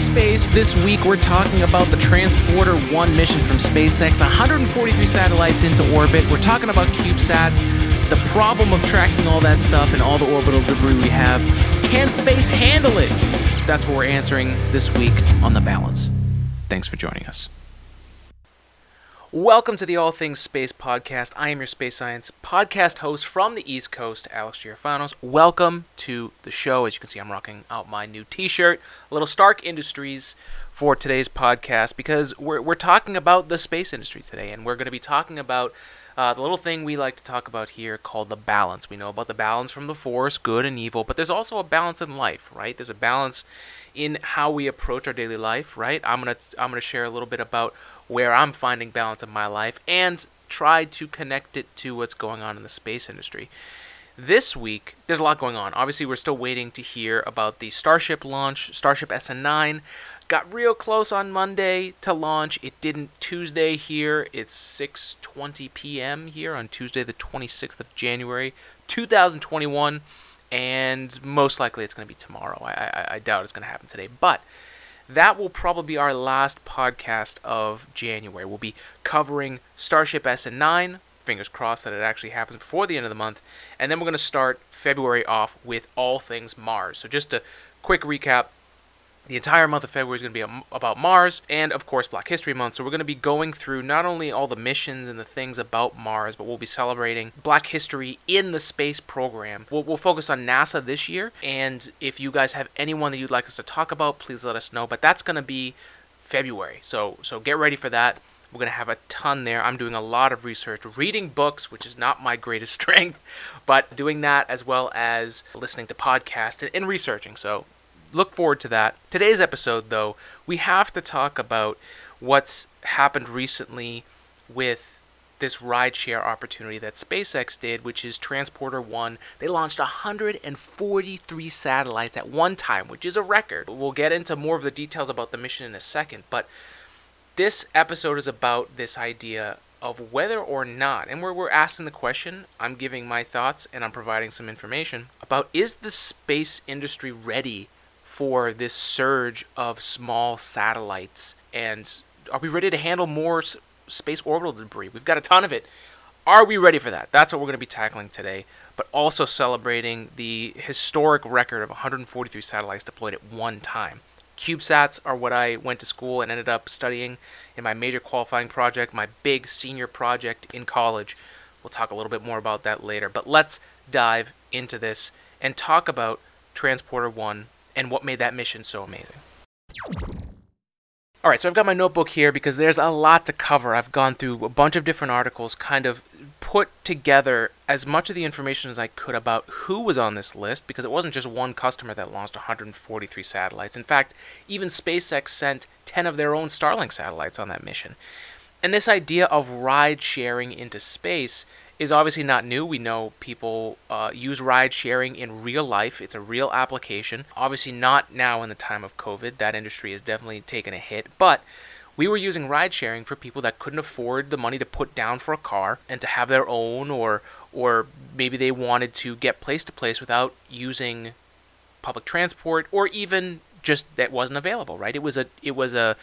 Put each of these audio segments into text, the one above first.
Space. This week we're talking about the Transporter 1 mission from SpaceX, 143 satellites into orbit. We're talking about CubeSats, the problem of tracking all that stuff and all the orbital debris we have. Can space handle it? That's what we're answering this week on The Balance. Thanks for joining us. Welcome to the All Things Space podcast. I am your space science podcast host from the East Coast, Alex Girofanos. Welcome to the show. As you can see, I'm rocking out my new T-shirt, a little Stark Industries for today's podcast because we're we're talking about the space industry today, and we're going to be talking about uh, the little thing we like to talk about here called the balance. We know about the balance from the Force, good and evil, but there's also a balance in life, right? There's a balance in how we approach our daily life, right? I'm gonna I'm gonna share a little bit about where I'm finding balance in my life and try to connect it to what's going on in the space industry. This week, there's a lot going on. Obviously, we're still waiting to hear about the Starship launch. Starship SN9 got real close on Monday to launch. It didn't Tuesday here. It's 6:20 p.m. here on Tuesday, the 26th of January, 2021, and most likely it's going to be tomorrow. I, I, I doubt it's going to happen today, but that will probably be our last podcast of January. We'll be covering Starship SN9. Fingers crossed that it actually happens before the end of the month. And then we're going to start February off with all things Mars. So, just a quick recap the entire month of February is going to be about Mars and, of course, Black History Month. So, we're going to be going through not only all the missions and the things about Mars, but we'll be celebrating Black history in the space program. We'll, we'll focus on NASA this year. And if you guys have anyone that you'd like us to talk about, please let us know. But that's going to be February. So, so get ready for that. We're going to have a ton there. I'm doing a lot of research, reading books, which is not my greatest strength, but doing that as well as listening to podcasts and, and researching. So look forward to that. Today's episode, though, we have to talk about what's happened recently with this rideshare opportunity that SpaceX did, which is Transporter 1. They launched 143 satellites at one time, which is a record. We'll get into more of the details about the mission in a second, but this episode is about this idea of whether or not, and where we're asking the question, I'm giving my thoughts and I'm providing some information about is the space industry ready for this surge of small satellites? And are we ready to handle more s- space orbital debris? We've got a ton of it. Are we ready for that? That's what we're going to be tackling today, but also celebrating the historic record of 143 satellites deployed at one time. CubeSats are what I went to school and ended up studying in my major qualifying project, my big senior project in college. We'll talk a little bit more about that later, but let's dive into this and talk about Transporter 1 and what made that mission so amazing. All right, so I've got my notebook here because there's a lot to cover. I've gone through a bunch of different articles, kind of put together as much of the information as I could about who was on this list because it wasn't just one customer that launched 143 satellites. In fact, even SpaceX sent 10 of their own Starlink satellites on that mission. And this idea of ride sharing into space is obviously not new. We know people uh, use ride sharing in real life. It's a real application. Obviously, not now in the time of COVID. That industry has definitely taken a hit. But we were using ride sharing for people that couldn't afford the money to put down for a car and to have their own, or or maybe they wanted to get place to place without using public transport, or even just that wasn't available. Right? It was a it was a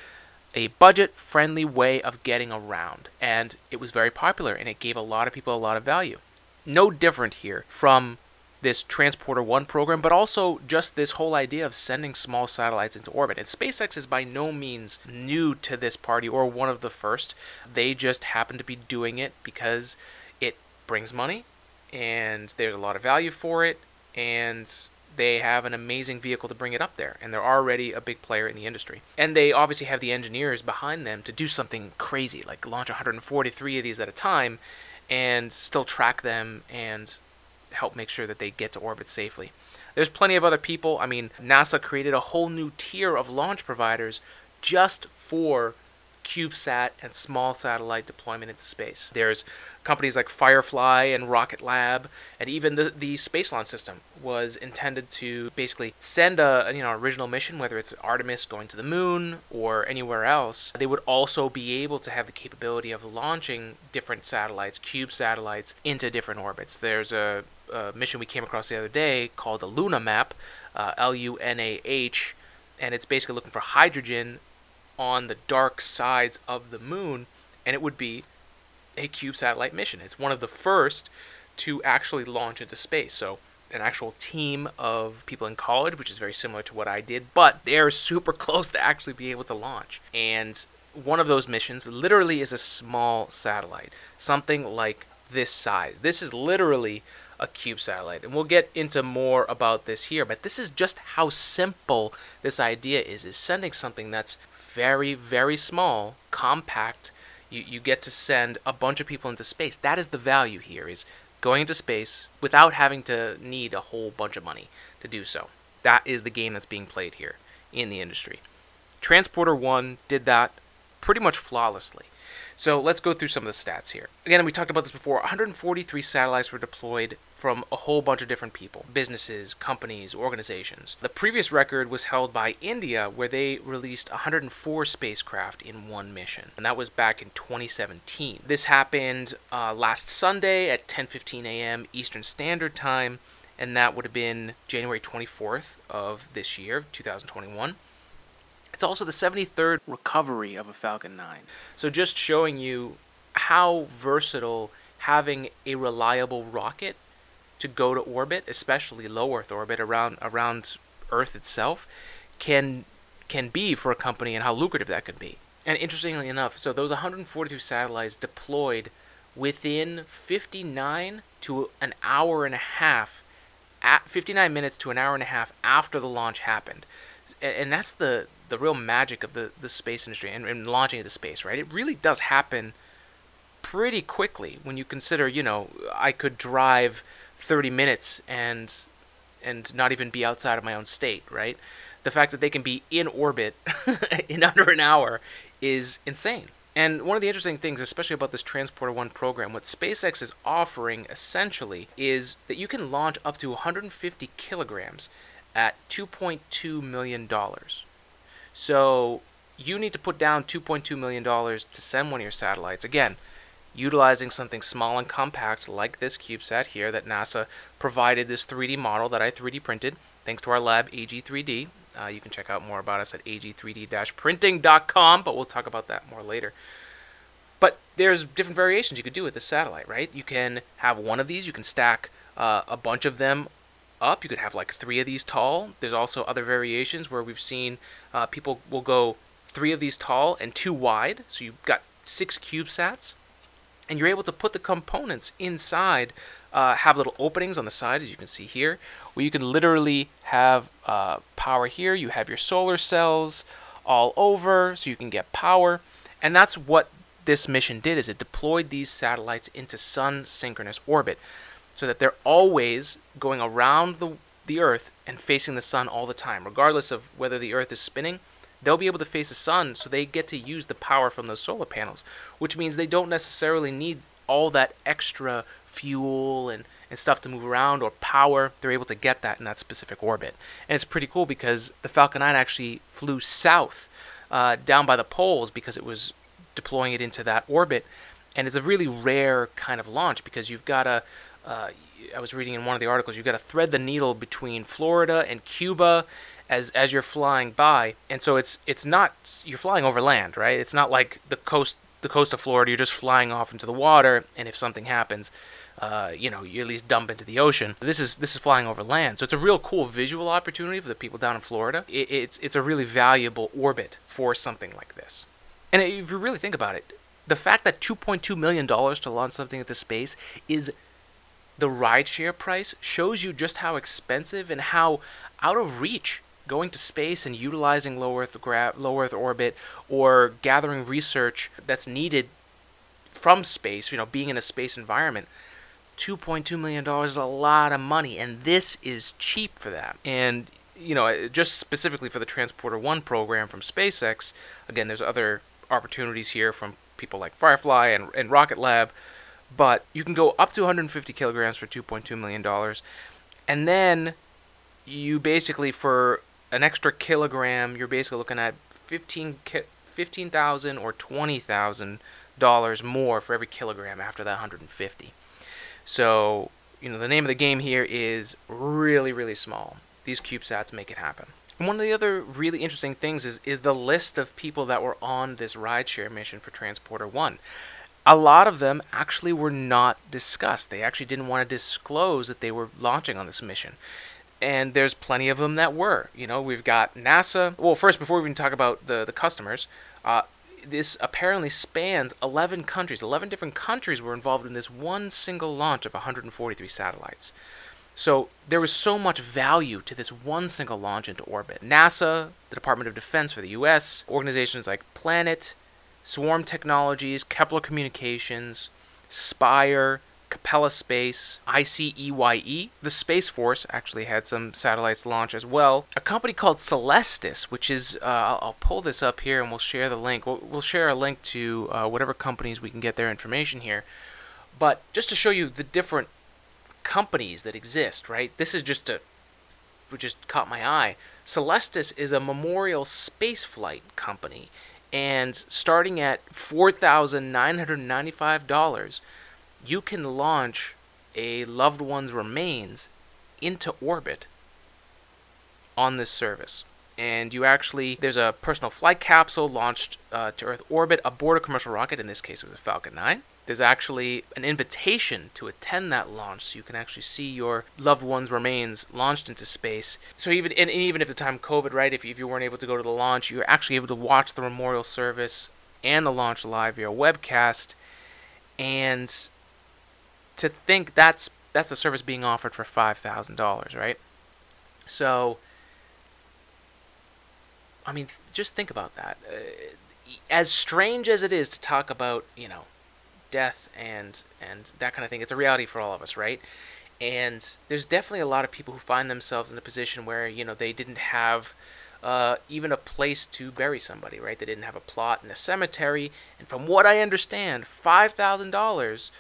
a budget friendly way of getting around. And it was very popular and it gave a lot of people a lot of value. No different here from this Transporter 1 program, but also just this whole idea of sending small satellites into orbit. And SpaceX is by no means new to this party or one of the first. They just happen to be doing it because it brings money and there's a lot of value for it and they have an amazing vehicle to bring it up there, and they're already a big player in the industry. And they obviously have the engineers behind them to do something crazy, like launch 143 of these at a time, and still track them and help make sure that they get to orbit safely. There's plenty of other people. I mean, NASA created a whole new tier of launch providers just for CubeSat and small satellite deployment into space. There's companies like Firefly and Rocket Lab, and even the the Space Launch System was intended to basically send a you know original mission, whether it's Artemis going to the moon or anywhere else. They would also be able to have the capability of launching different satellites, cube satellites, into different orbits. There's a, a mission we came across the other day called the LunaH-Map, uh, L U N A H and it's basically looking for hydrogen on the dark sides of the moon, and it would be a cube satellite mission. It's one of the first to actually launch into space. So an actual team of people in college, which is very similar to what I did, but they're super close to actually be able to launch. And one of those missions literally is a small satellite, something like this size. This is literally a cube satellite. And we'll get into more about this here, but this is just how simple this idea is is sending something that's very very small, compact. You you get to send a bunch of people into space. That is the value here is going into space without having to need a whole bunch of money to do so. That is the game that's being played here in the industry. Transporter 1 did that pretty much flawlessly. So let's go through some of the stats here. Again, we talked about this before 143 satellites were deployed from a whole bunch of different people businesses, companies, organizations. The previous record was held by India, where they released 104 spacecraft in one mission, and that was back in 2017. This happened uh, last Sunday at 10:15 a.m. Eastern Standard Time, and that would have been January 24th of this year, 2021. It's also the 73rd recovery of a Falcon 9. So just showing you how versatile having a reliable rocket to go to orbit, especially low Earth orbit around around Earth itself, can can be for a company and how lucrative that can be. And interestingly enough, so those 142 satellites deployed within 59 to an hour and a half, at 59 minutes to an hour and a half after the launch happened, and that's the the real magic of the the space industry and, and launching into space, right? It really does happen pretty quickly when you consider, you know, I could drive 30 minutes and and not even be outside of my own state, right? The fact that they can be in orbit in under an hour is insane. And one of the interesting things, especially about this Transporter One program, what SpaceX is offering essentially is that you can launch up to 150 kilograms at 2.2 million dollars. So you need to put down 2.2 million dollars to send one of your satellites. Again, utilizing something small and compact like this CubeSat here that NASA provided this 3D model that I 3D printed thanks to our lab AG3D. Uh, you can check out more about us at ag3d-printing.com, but we'll talk about that more later. But there's different variations you could do with this satellite, right? You can have one of these, you can stack uh, a bunch of them up. You could have like three of these tall. There's also other variations where we've seen uh, people will go three of these tall and two wide. So you've got six CubeSats and you're able to put the components inside uh, have little openings on the side as you can see here where you can literally have uh, power here. You have your solar cells all over so you can get power. And that's what this mission did is it deployed these satellites into sun synchronous orbit so that they're always going around the, the earth and facing the sun all the time regardless of whether the earth is spinning they'll be able to face the sun so they get to use the power from those solar panels, which means they don't necessarily need all that extra fuel and, and stuff to move around or power. They're able to get that in that specific orbit. And it's pretty cool because the Falcon 9 actually flew south uh, down by the poles because it was deploying it into that orbit. And it's a really rare kind of launch because you've got to. Uh, I was reading in one of the articles, you've got to thread the needle between Florida and Cuba as as you're flying by, and so it's it's not you're flying over land, right? It's not like the coast the coast of Florida. You're just flying off into the water, and if something happens, uh, you know, you at least dump into the ocean. This is this is flying over land, so it's a real cool visual opportunity for the people down in Florida. It, it's it's a really valuable orbit for something like this. And if you really think about it, the fact that 2.2 million dollars to launch something into space is the rideshare price shows you just how expensive and how out of reach going to space and utilizing low Earth, gra- low Earth orbit or gathering research that's needed from space, you know, being in a space environment, $2.2 million is a lot of money, and this is cheap for that. And, you know, uh, just specifically for the Transporter One program from SpaceX, again, there's other opportunities here from people like Firefly and, and Rocket Lab, but you can go up to 150 kilograms for $2.2 million. And then you basically, for an extra kilogram, you're basically looking at 15 15,000 or 20,000 dollars more for every kilogram after that 150. So, you know, the name of the game here is really really small. These CubeSats make it happen. And one of the other really interesting things is is the list of people that were on this rideshare mission for Transporter One. A lot of them actually were not discussed. They actually didn't want to disclose that they were launching on this mission. And there's plenty of them that were. You know, we've got NASA. Well, first, before we even talk about the, the customers, uh, this apparently spans 11 countries. 11 different countries were involved in this one single launch of 143 satellites. So there was so much value to this one single launch into orbit. NASA, the Department of Defense for the US, organizations like Planet, Swarm Technologies, Kepler Communications, Spire, Capella Space, ICEYE. The Space Force actually had some satellites launch as well. A company called Celestis, which is, uh, I'll, pull this up here and we'll share the link. We'll, we'll share a link to uh, whatever companies we can get their information here. But just to show you the different companies that exist, right? This is just a just caught my eye. Celestis is a memorial spaceflight company, and starting at four thousand nine hundred ninety-five dollars, you can launch a loved one's remains into orbit on this service. And you actually, there's a personal flight capsule launched uh, to Earth orbit aboard a commercial rocket. In this case, it was a Falcon 9 there's actually an invitation to attend that launch so you can actually see your loved one's remains launched into space so even and even if the time covid right if, if you weren't able to go to the launch you're actually able to watch the memorial service and the launch live via webcast and to think that's that's a service being offered for $5000 right so i mean just think about that uh, as strange as it is to talk about you know death and and that kind of thing. It's a reality for all of us, right? And there's definitely a lot of people who find themselves in a position where you know they didn't have uh, even a place to bury somebody, right? They didn't have a plot in a cemetery, and from what I understand, five thousand dollars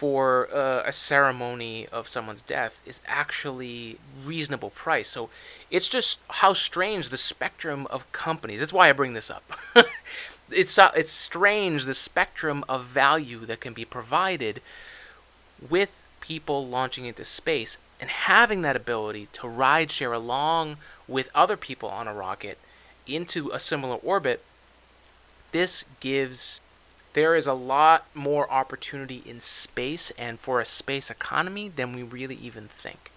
for uh, a ceremony of someone's death is actually reasonable price. So it's just how strange the spectrum of companies. That's why I bring this up. it's uh, it's strange the spectrum of value that can be provided with people launching into space and having that ability to ride share along with other people on a rocket into a similar orbit this gives there is a lot more opportunity in space and for a space economy than we really even think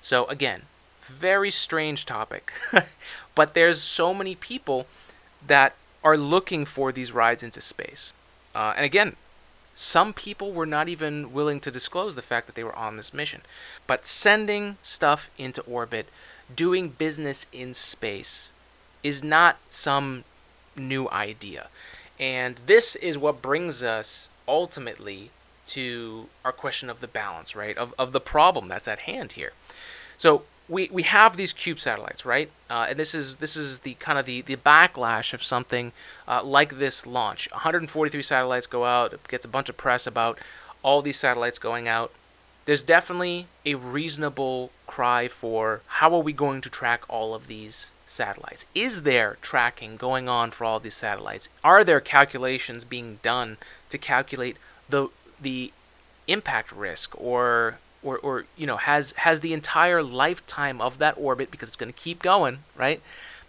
so again very strange topic but there's so many people that are looking for these rides into space. Uh, and again, some people were not even willing to disclose the fact that they were on this mission. But sending stuff into orbit, doing business in space, is not some new idea. And this is what brings us ultimately to our question of the balance, right? Of, of the problem that's at hand here. So we, we have these cube satellites, right? Uh, and this is this is the kind of the, the backlash of something uh, like this launch. 143 satellites go out. It gets a bunch of press about all these satellites going out. There's definitely a reasonable cry for how are we going to track all of these satellites? Is there tracking going on for all these satellites? Are there calculations being done to calculate the the impact risk or or, or you know has has the entire lifetime of that orbit because it's going to keep going right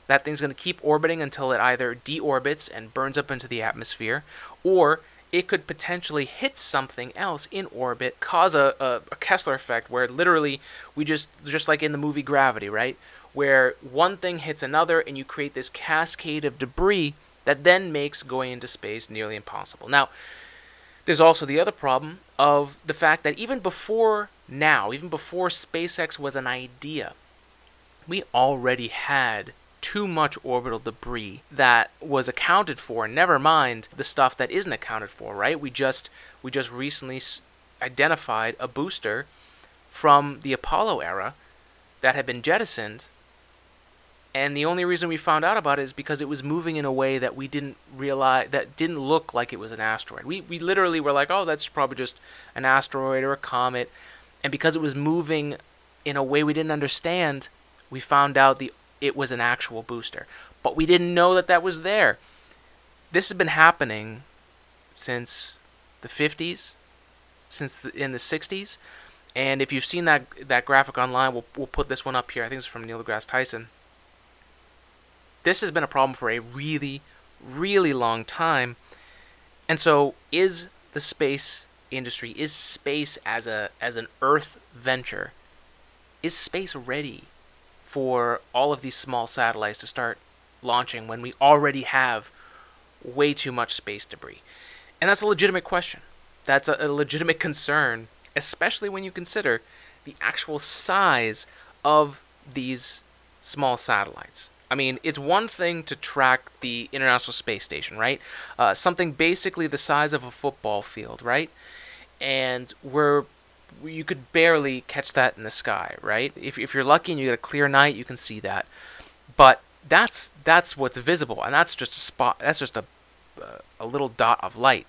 that thing's going to keep orbiting until it either deorbits and burns up into the atmosphere or it could potentially hit something else in orbit cause a, a, a kessler effect where literally we just just like in the movie gravity right where one thing hits another and you create this cascade of debris that then makes going into space nearly impossible. Now there's also the other problem of the fact that even before now, even before SpaceX was an idea, we already had too much orbital debris that was accounted for. Never mind the stuff that isn't accounted for right? We just we just recently identified a booster from the apollo era that had been jettisoned and the only reason we found out about it is because it was moving in a way that we didn't realize that didn't look like it was an asteroid we we literally were like oh that's probably just an asteroid or a comet and because it was moving in a way we didn't understand, we found out the it was an actual booster. But we didn't know that that was there. This has been happening since the 50s, since the, in the 60s. And if you've seen that that graphic online, we'll, we'll put this one up here. I think it's from Neil deGrasse Tyson. This has been a problem for a really, really long time. And so, is the space industry, is space as a as an Earth venture, is space ready for all of these small satellites to start launching when we already have way too much space debris? And that's a legitimate question. That's a, a legitimate concern, especially when you consider the actual size of these small satellites. I mean, it's one thing to track the International Space Station, right? Uh, something basically the size of a football field, right? And we're you could barely catch that in the sky, right? If, if you're lucky and you get a clear night, you can see that. But that's that's what's visible, and that's just a spot. That's just a a little dot of light.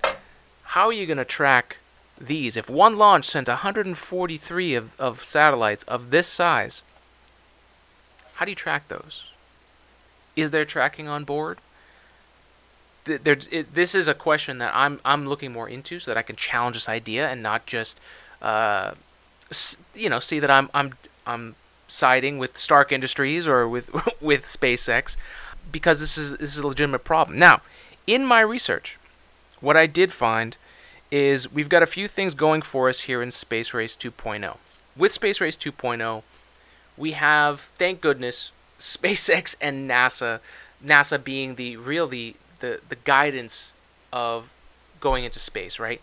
How are you going to track these? If one launch sent 143 of, of satellites of this size, how do you track those? Is there tracking on board? There's, it, this is a question that I'm I'm looking more into so that I can challenge this idea and not just uh, you know see that I'm I'm I'm siding with Stark Industries or with with SpaceX because this is this is a legitimate problem. Now, in my research, what I did find is we've got a few things going for us here in Space Race 2.0. With Space Race 2.0, we have, thank goodness, SpaceX and NASA, NASA being the real the, the, the guidance of going into space, right?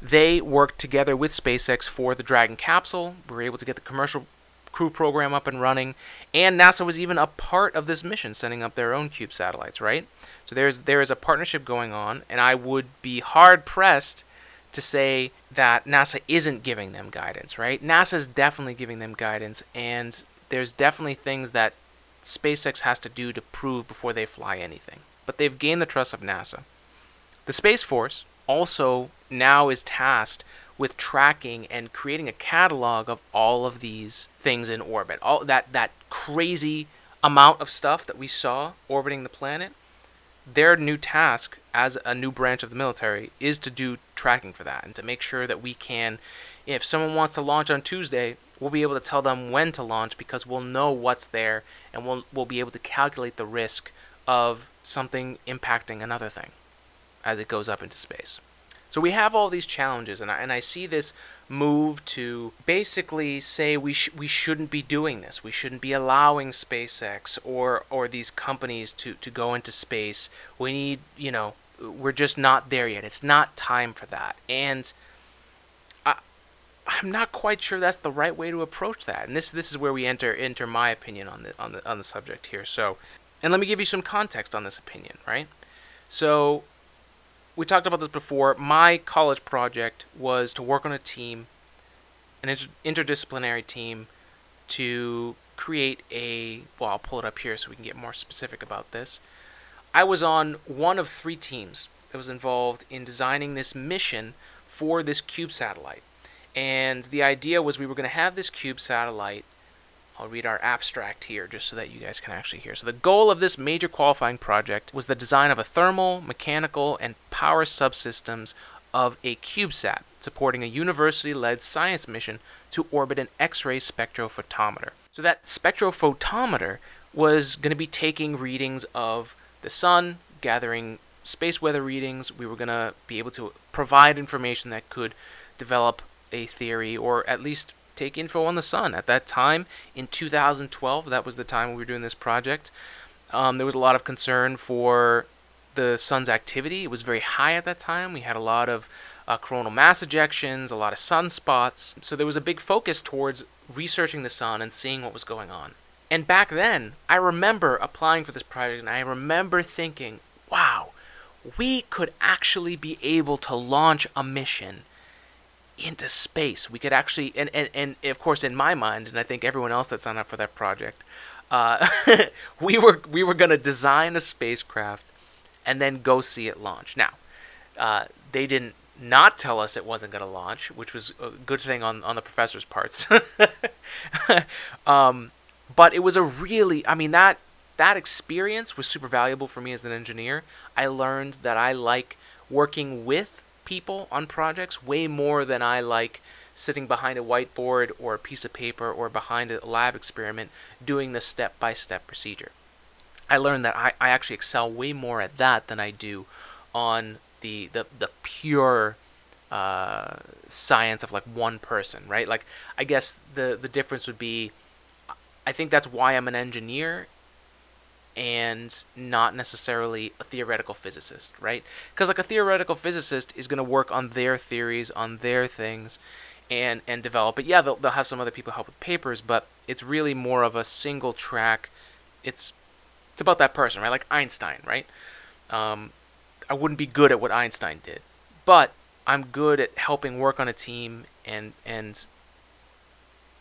They worked together with SpaceX for the Dragon capsule. We were able to get the commercial crew program up and running, and NASA was even a part of this mission, sending up their own Cube satellites, right? So there's there is a partnership going on, and I would be hard pressed to say that NASA isn't giving them guidance, right? NASA is definitely giving them guidance, and there's definitely things that SpaceX has to do to prove before they fly anything. But they've gained the trust of NASA. The Space Force also now is tasked with tracking and creating a catalog of all of these things in orbit. All that that crazy amount of stuff that we saw orbiting the planet. Their new task as a new branch of the military is to do tracking for that and to make sure that we can if someone wants to launch on Tuesday, we'll be able to tell them when to launch because we'll know what's there and we'll we'll be able to calculate the risk of something impacting another thing as it goes up into space. So we have all these challenges, and I, and I see this move to basically say we sh- we shouldn't be doing this. We shouldn't be allowing SpaceX or or these companies to to go into space. We need you know we're just not there yet. It's not time for that. And I'm not quite sure that's the right way to approach that. And this this is where we enter enter my opinion on the on the on the subject here. So, and let me give you some context on this opinion, right? So, we talked about this before. My college project was to work on a team, an inter- interdisciplinary team, to create a. Well, I'll pull it up here so we can get more specific about this. I was on one of three teams that was involved in designing this mission for this cube satellite. And the idea was we were going to have this cube satellite. I'll read our abstract here just so that you guys can actually hear. So, the goal of this major qualifying project was the design of a thermal, mechanical, and power subsystems of a CubeSat, supporting a university led science mission to orbit an X ray spectrophotometer. So, that spectrophotometer was going to be taking readings of the sun, gathering space weather readings. We were going to be able to provide information that could develop a theory or at least take info on the sun. At that time, in 2012, that was the time we were doing this project, um, there was a lot of concern for the sun's activity. It was very high at that time. We had a lot of uh, coronal mass ejections, a lot of sunspots. So there was a big focus towards researching the sun and seeing what was going on. And back then, I remember applying for this project and I remember thinking, wow, we could actually be able to launch a mission into space. We could actually, and, and, and of course, in my mind, and I think everyone else that signed up for that project, uh, we were we were going to design a spacecraft and then go see it launch. Now, uh, they didn't not tell us it wasn't going to launch, which was a good thing on, on the professor's parts. um, but it was a really i mean that that experience was super valuable for me as an engineer i learned that i like working with people on projects way more than i like sitting behind a whiteboard or a piece of paper or behind a lab experiment doing the step by step procedure I learned that I, I actually excel way more at that than I do on the the, the pure uh, science of like one person, right? Like I guess the the difference would be, I think that's why I'm an engineer, and not necessarily a theoretical physicist, right? Because like a theoretical physicist is going to work on their theories, on their things, and and develop But Yeah, they'll they'll have some other people help with papers, but it's really more of a single track. It's it's about that person, right? Like Einstein, right? Um, I wouldn't be good at what Einstein did, but I'm good at helping work on a team and and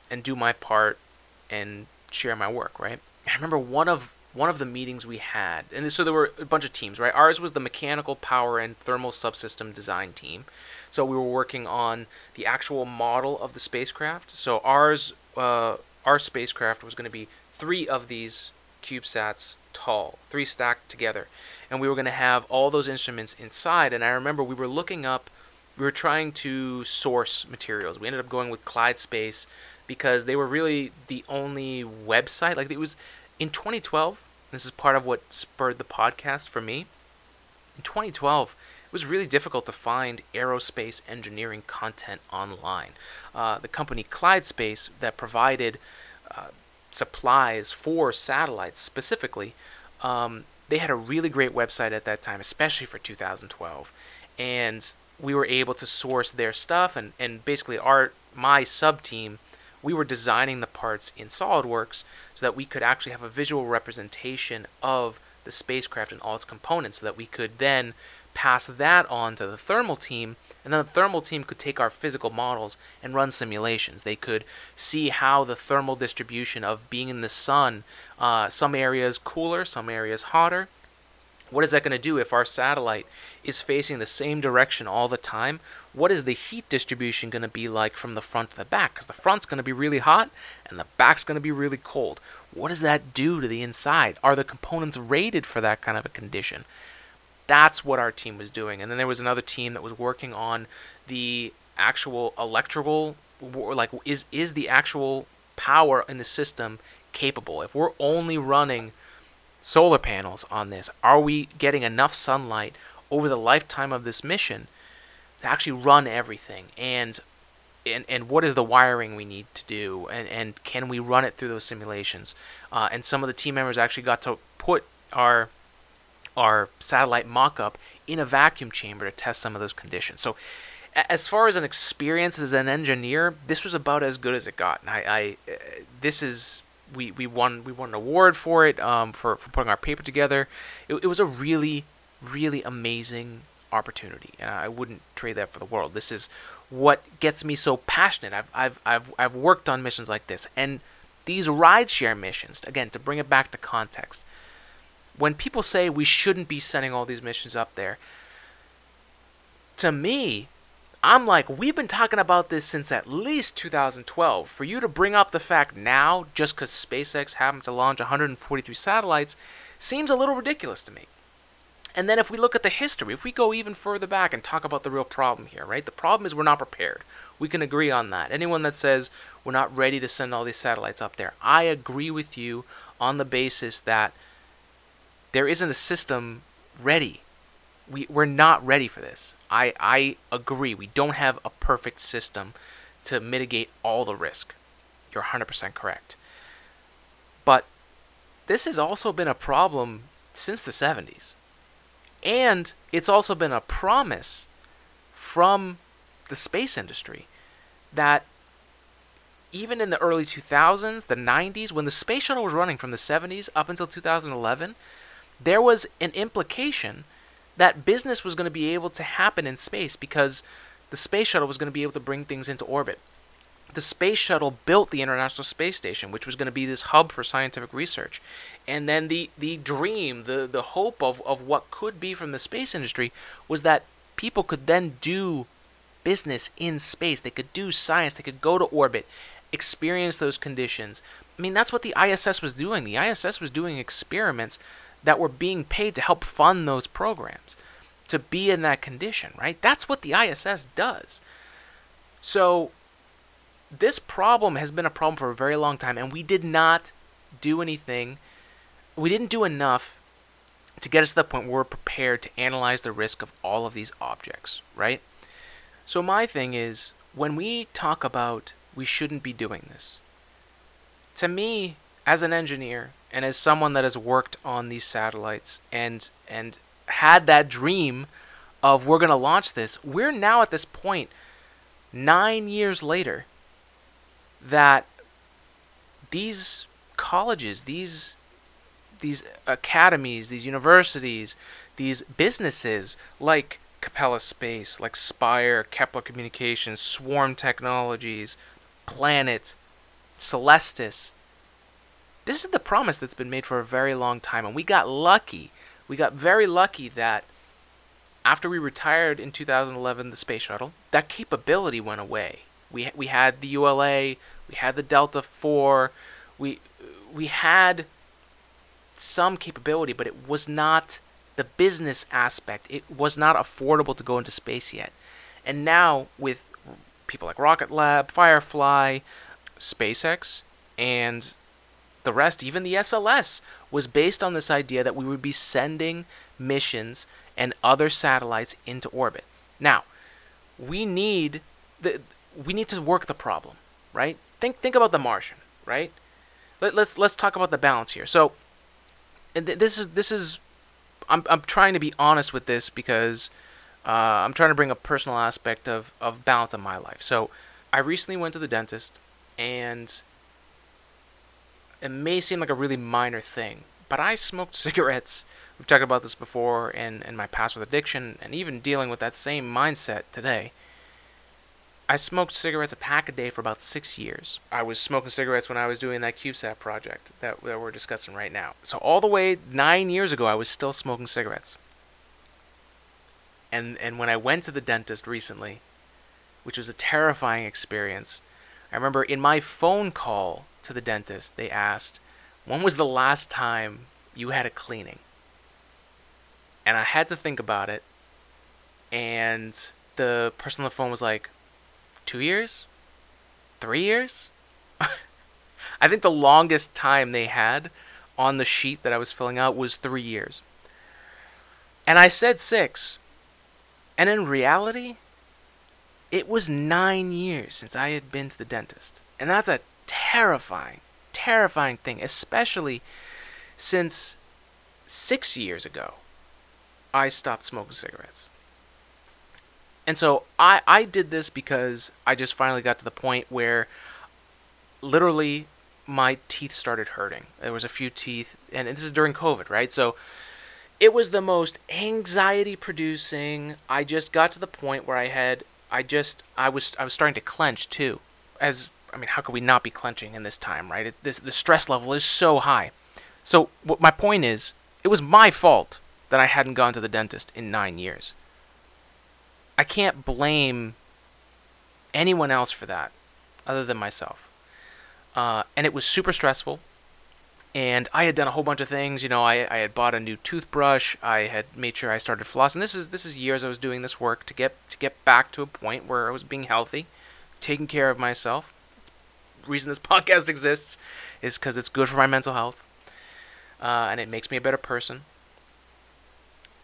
and do my part and share my work, right? I remember one of one of the meetings we had, and so there were a bunch of teams, right? Ours was the mechanical power and thermal subsystem design team. So we were working on the actual model of the spacecraft. So ours, uh, our spacecraft was going to be three of these CubeSats tall, three stacked together, and we were going to have all those instruments inside. And I remember we were looking up we were trying to source materials. We ended up going with Clyde Space because they were really the only website. Like it was in 2012. This is part of what spurred the podcast for me. In 2012, it was really difficult to find aerospace engineering content online. Uh, the company Clyde Space that provided uh, supplies for satellites specifically, um, they had a really great website at that time, especially for 2012. And we were able to source their stuff and, and basically our my sub team we were designing the parts in SolidWorks so that we could actually have a visual representation of the spacecraft and all its components so that we could then pass that on to the thermal team and then the thermal team could take our physical models and run simulations. They could see how the thermal distribution of being in the sun, uh, some areas cooler, some areas hotter, what is that going to do if our satellite is facing the same direction all the time? What is the heat distribution going to be like from the front to the back? Because the front's going to be really hot and the back's going to be really cold. What does that do to the inside? Are the components rated for that kind of a condition? That's what our team was doing. And then there was another team that was working on the actual electrical like is is the actual power in the system capable? If we're only running solar panels on this? Are we getting enough sunlight over the lifetime of this mission to actually run everything? And and, and what is the wiring we need to do? And, and can we run it through those simulations? Uh, and some of the team members actually got to put our our satellite mock-up in a vacuum chamber to test some of those conditions. So as far as an experience as an engineer, this was about as good as it got. I, I uh, this is we, we won we won an award for it um, for, for putting our paper together. It, it was a really really amazing opportunity, and I wouldn't trade that for the world. This is what gets me so passionate. I've I've I've I've worked on missions like this, and these rideshare missions. Again, to bring it back to context, when people say we shouldn't be sending all these missions up there, to me, I'm like, we've been talking about this since at least 2012. For you to bring up the fact now, just because SpaceX happened to launch 143 satellites, seems a little ridiculous to me. And then if we look at the history, if we go even further back and talk about the real problem here, right? The problem is we're not prepared. We can agree on that. Anyone that says we're not ready to send all these satellites up there, I agree with you on the basis that there isn't a system ready we, we're not ready for this. I, I agree. We don't have a perfect system to mitigate all the risk. You're 100% correct. But this has also been a problem since the 70s. And it's also been a promise from the space industry that even in the early 2000s, the 90s, when the space shuttle was running from the 70s up until 2011, there was an implication that business was going to be able to happen in space because the space shuttle was going to be able to bring things into orbit. The space shuttle built the International Space Station, which was going to be this hub for scientific research. And then the, the dream, the, the hope of, of what could be from the space industry was that people could then do business in space. They could do science, they could go to orbit, experience those conditions. I mean, that's what the ISS was doing. The ISS was doing experiments that were being paid to help fund those programs to be in that condition, right? That's what the ISS does. So this problem has been a problem for a very long time, and we did not do anything. we didn't do enough to get us to the point where we're prepared to analyze the risk of all of these objects, right? So my thing is when we talk about we shouldn't be doing this. To me, as an engineer and as someone that has worked on these satellites and and had that dream of we're going to launch this, we're now at this point 9 years later that these colleges, these these academies, these universities, these businesses like Capella Space, like Spire, Kepler Communications, Swarm Technologies, Planet, Celestis. This is the promise that's been made for a very long time, and we got lucky. We got very lucky that after we retired in 2011 the space shuttle, that capability went away. We we had the ULA, we had the Delta 4, we we had some capability, but it was not the business aspect. It was not affordable to go into space yet. And now with people like Rocket Lab, Firefly, SpaceX, and the rest, even the SLS, was based on this idea that we would be sending missions and other satellites into orbit. Now, we need the we need to work the problem, right? Think think about the Martian, right? Let, let's let's talk about the balance here. So, this is this is I'm I'm trying to be honest with this because uh, I'm trying to bring a personal aspect of of balance in my life. So, I recently went to the dentist, and it may seem like a really minor thing, but I smoked cigarettes. We've talked about this before, and and my past with addiction, and even dealing with that same mindset today. I smoked cigarettes a pack a day for about six years. I was smoking cigarettes when I was doing that CubeSat project that, that we're discussing right now. So all the way nine years ago, I was still smoking cigarettes. And and when I went to the dentist recently, which was a terrifying experience, I remember in my phone call to the dentist, they asked, "When was the last time you had a cleaning?" And I had to think about it. And the person on the phone was like, two years, three years. I think the longest time they had on the sheet that I was filling out was three years. And I said six. And in reality, it was nine years since I had been to the dentist. And that's a terrifying, terrifying thing, especially since six years ago I stopped smoking cigarettes. And so I, I did this because I just finally got to the point where literally my teeth started hurting. There was a few teeth, and this is during COVID, right? So it was the most anxiety producing. I just got to the point where I had, I just, I was, I was starting to clench too. As, I mean, how could we not be clenching in this time, right? It, this, the stress level is so high. So what my point is, it was my fault that I hadn't gone to the dentist in nine years. I can't blame anyone else for that other than myself. Uh, and it was super stressful. And I had done a whole bunch of things. You know, I, I had bought a new toothbrush. I had made sure I started flossing. This is this is years I was doing this work to get to get back to a point where I was being healthy, taking care of myself. Reason this podcast exists is because it's good for my mental health, uh, and it makes me a better person.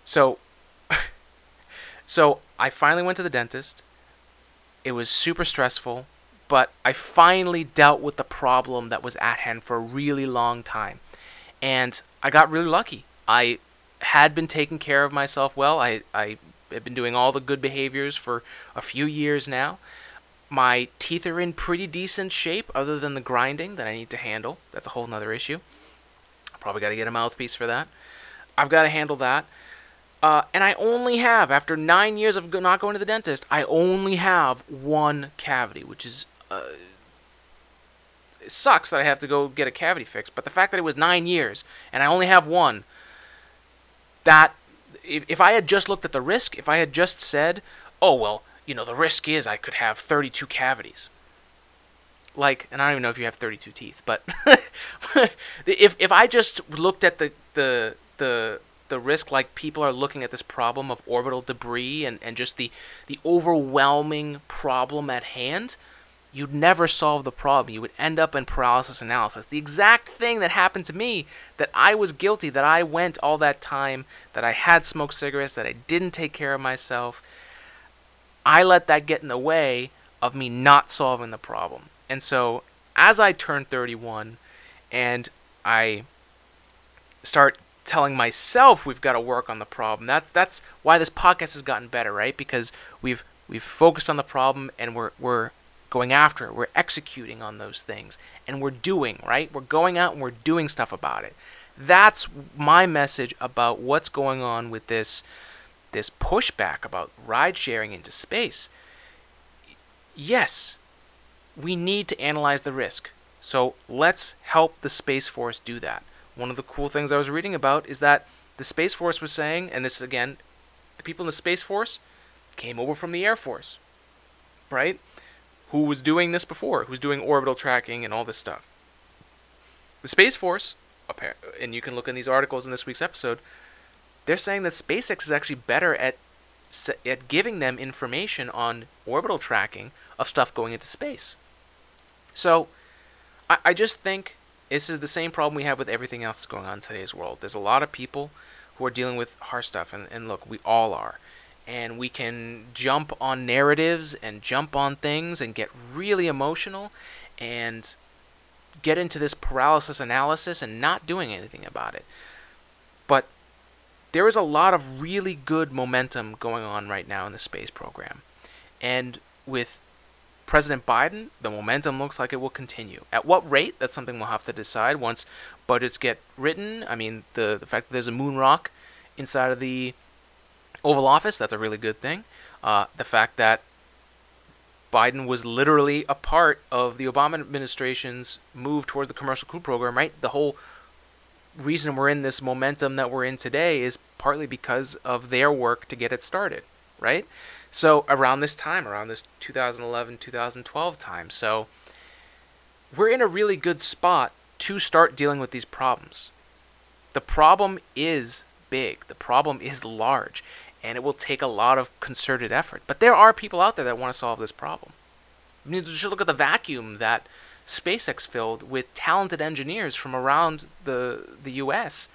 So so I finally went to the dentist. It was super stressful, but I finally dealt with the problem that was at hand for a really long time. And I got really lucky. I had been taking care of myself well. I, I have been doing all the good behaviors for a few years now. My teeth are in pretty decent shape, other than the grinding that I need to handle. That's a whole nother issue. I probably got to get a mouthpiece for that. I've got to handle that. Uh, and I only have, after nine years of not going to the dentist, I only have one cavity, which is. Uh, it sucks that I have to go get a cavity fixed, but the fact that it was nine years and I only have one, that. If, if I had just looked at the risk, if I had just said, oh, well, you know, the risk is I could have 32 cavities. Like, and I don't even know if you have 32 teeth, but if, if I just looked at the, the, the the risk like people are looking at this problem of orbital debris and, and just the the overwhelming problem at hand you'd never solve the problem. You would end up in paralysis analysis. The exact thing that happened to me that I was guilty, that I went all that time, that I had smoked cigarettes, that I didn't take care of myself. I let that get in the way of me not solving the problem. And so as I turn 31 and I start telling myself we've got to work on the problem. That's that's why this podcast has gotten better, right? Because we've we've focused on the problem and we're we're going after it. We're executing on those things and we're doing, right? We're going out and we're doing stuff about it. That's my message about what's going on with this this pushback about ride sharing into space. Yes, we need to analyze the risk. So let's help the Space Force do that. One of the cool things I was reading about is that the Space Force was saying, and this again, the people in the Space Force came over from the Air Force, right? Who was doing this before? Who's doing orbital tracking and all this stuff? The Space Force, and you can look in these articles in this week's episode, they're saying that SpaceX is actually better at at giving them information on orbital tracking of stuff going into space. So, I, I just think this is the same problem we have with everything else that's going on in today's world. There's a lot of people who are dealing with hard stuff, and, and look, we all are. And we can jump on narratives and jump on things and get really emotional and get into this paralysis analysis and not doing anything about it. But there is a lot of really good momentum going on right now in the space program. And with President Biden, the momentum looks like it will continue. At what rate? That's something we'll have to decide once budgets get written. I mean, the the fact that there's a moon rock inside of the Oval Office, that's a really good thing. Uh, the fact that Biden was literally a part of the Obama administration's move towards the commercial crew program, right? The whole reason we're in this momentum that we're in today is partly because of their work to get it started, right? So around this time, around this 2011, 2012 time. So we're in a really good spot to start dealing with these problems. The problem is big. The problem is large, and it will take a lot of concerted effort. But there are people out there that want to solve this problem. I mean, just look at the vacuum that SpaceX filled with talented engineers from around the the U.S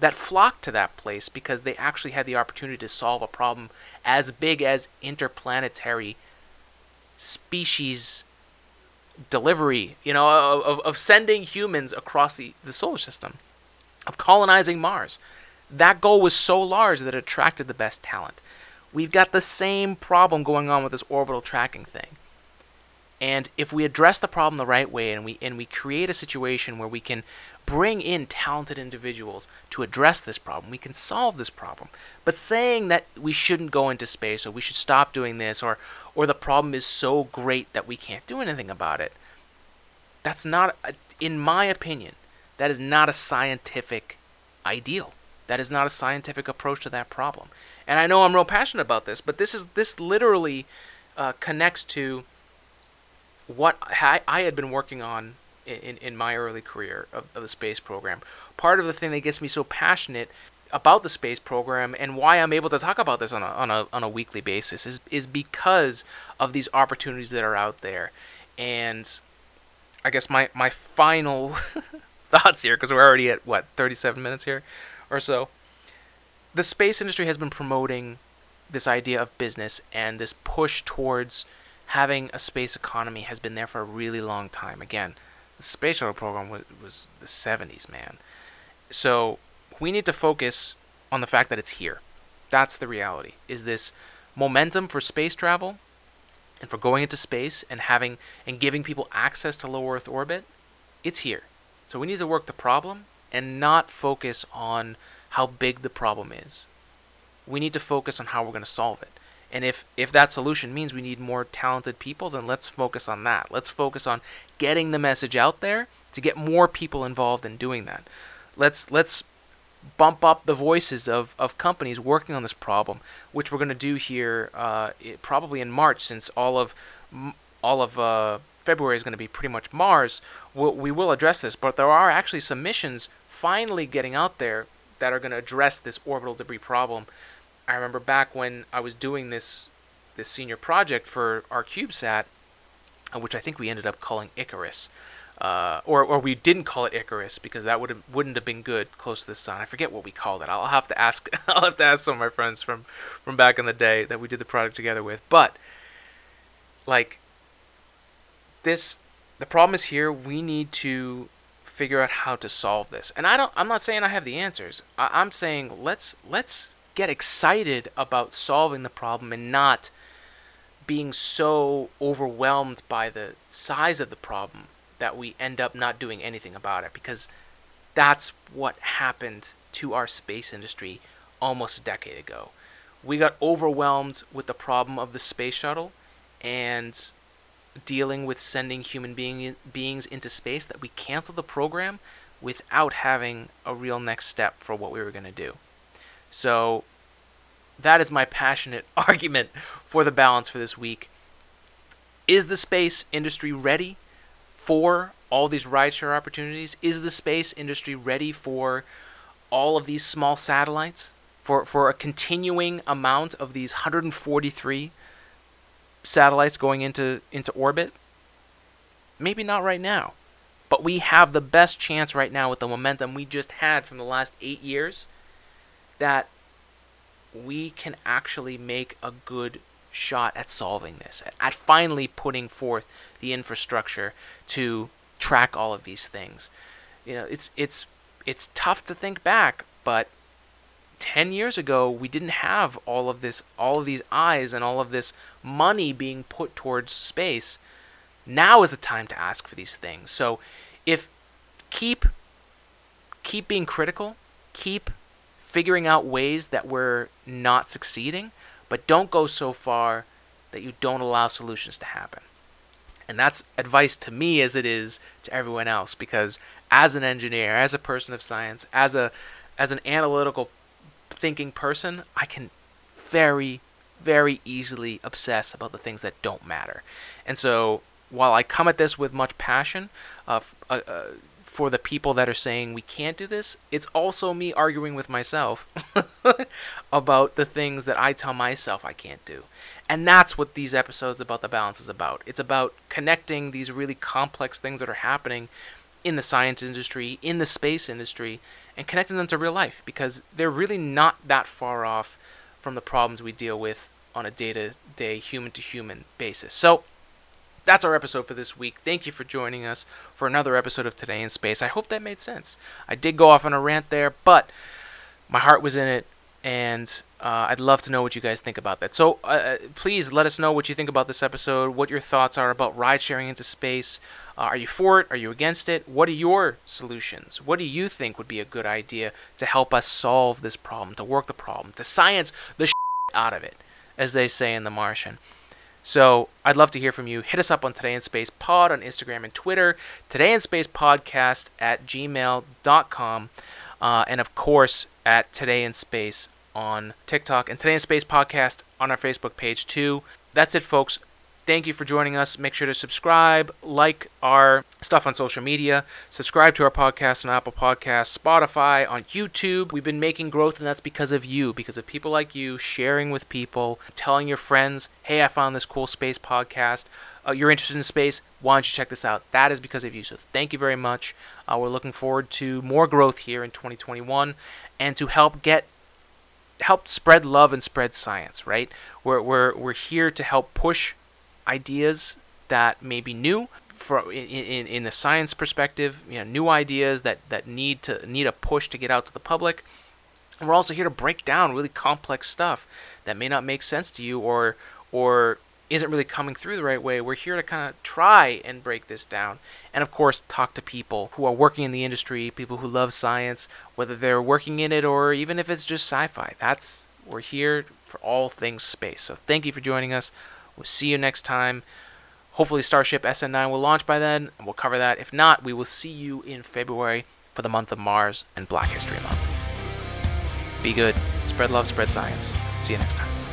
that flocked to that place because they actually had the opportunity to solve a problem as big as interplanetary species delivery, you know, of, of sending humans across the, the solar system, of colonizing Mars. That goal was so large that it attracted the best talent. We've got the same problem going on with this orbital tracking thing. And if we address the problem the right way and we and we create a situation where we can bring in talented individuals to address this problem. We can solve this problem. But saying that we shouldn't go into space or we should stop doing this or or the problem is so great that we can't do anything about it. That's not in my opinion, that is not a scientific ideal. That is not a scientific approach to that problem. And I know I'm real passionate about this, but this is this literally uh, connects to what I, I had been working on in, in my early career of, of the space program. Part of the thing that gets me so passionate about the space program and why I'm able to talk about this on a, on a, on a weekly basis is, is because of these opportunities that are out there. And I guess my, my final thoughts here, because we're already at what, 37 minutes here or so. The space industry has been promoting this idea of business and this push towards having a space economy has been there for a really long time. Again, the space shuttle program was, was the 70s, man. So we need to focus on the fact that it's here. That's the reality. Is this momentum for space travel and for going into space and having and giving people access to low Earth orbit? It's here. So we need to work the problem and not focus on how big the problem is. We need to focus on how we're going to solve it. And if if that solution means we need more talented people, then let's focus on that. Let's focus on getting the message out there to get more people involved in doing that. Let's let's bump up the voices of, of companies working on this problem, which we're going to do here uh, probably in March, since all of all of uh, February is going to be pretty much Mars. We'll, we will address this, but there are actually some missions finally getting out there that are going to address this orbital debris problem I remember back when I was doing this this senior project for our CubeSat, which I think we ended up calling Icarus. Uh, or, or we didn't call it Icarus because that would wouldn't have been good close to the sun. I forget what we called it. I'll have to ask. I'll have to ask some of my friends from from back in the day that we did the product together with. But like this, the problem is here. We need to figure out how to solve this. And I don't. I'm not saying I have the answers. I, I'm saying let's let's get excited about solving the problem and not being so overwhelmed by the size of the problem that we end up not doing anything about it because that's what happened to our space industry almost a decade ago. We got overwhelmed with the problem of the space shuttle and dealing with sending human being, beings into space that we canceled the program without having a real next step for what we were going to do. So that is my passionate argument for the balance for this week. Is the space industry ready for all these rideshare opportunities? Is the space industry ready for all of these small satellites? For, for a continuing amount of these 143 satellites going into, into orbit? Maybe not right now. But we have the best chance right now with the momentum we just had from the last eight years that we can actually make a good shot at solving this, at finally putting forth the infrastructure to track all of these things. You know, it's it's it's tough to think back, but 10 years ago we didn't have all of this all of these eyes and all of this money being put towards space. Now is the time to ask for these things. So if keep keep being critical, keep figuring out ways that we're not succeeding, but don't go so far that you don't allow solutions to happen. And that's advice to me as it is to everyone else because as an engineer, as a person of science, as a as an analytical thinking person, I can very very easily obsess about the things that don't matter. And so while I come at this with much passion, uh, uh, uh, for the people that are saying we can't do this, it's also me arguing with myself about the things that I tell myself I can't do. And that's what these episodes about the balance is about. It's about connecting these really complex things that are happening in the science industry, in the space industry, and connecting them to real life because they're really not that far off from the problems we deal with on a day to day, human to human basis. So, that's our episode for this week. Thank you for joining us for another episode of Today in Space. I hope that made sense. I did go off on a rant there, but my heart was in it, and uh, I'd love to know what you guys think about that. So uh, uh please let us know what you think about this episode, what your thoughts are about ride sharing into space. Uh, are you for it? Are you against it? What are your solutions? What do you think would be a good idea to help us solve this problem, to work the problem, to science the shit out of it, as they say in The Martian? So I'd love to hear from you. Hit us up on Today in Space Pod on Instagram and Twitter, Today in Space Podcast at gmail.com, uh, and of course at Today in Space on TikTok and Today in Space Podcast on our Facebook page too. That's it, folks. Thank you for joining us. Make sure to subscribe, like our stuff on social media, subscribe to our podcast on Apple Podcasts, Spotify, on YouTube. We've been making growth, and that's because of you, because of people like you sharing with people, telling your friends, hey, I found this cool space podcast. Uh, you're interested in space, why don't you check this out? That is because of you. So thank you very much. Uh, we're looking forward to more growth here in 2021 and to help get help spread love and spread science, right? We're, we're, we're here to help push ideas that may be new for in, in, in the science perspective, you know, new ideas that, that need to need a push to get out to the public. We're also here to break down really complex stuff that may not make sense to you or or isn't really coming through the right way. We're here to kind of try and break this down. And of course, talk to people who are working in the industry, people who love science, whether they're working in it or even if it's just sci-fi. That's we're here for all things space. So thank you for joining us. We'll see you next time. Hopefully, Starship SN9 will launch by then, and we'll cover that. If not, we will see you in February for the month of Mars and Black History Month. Be good, spread love, spread science. See you next time.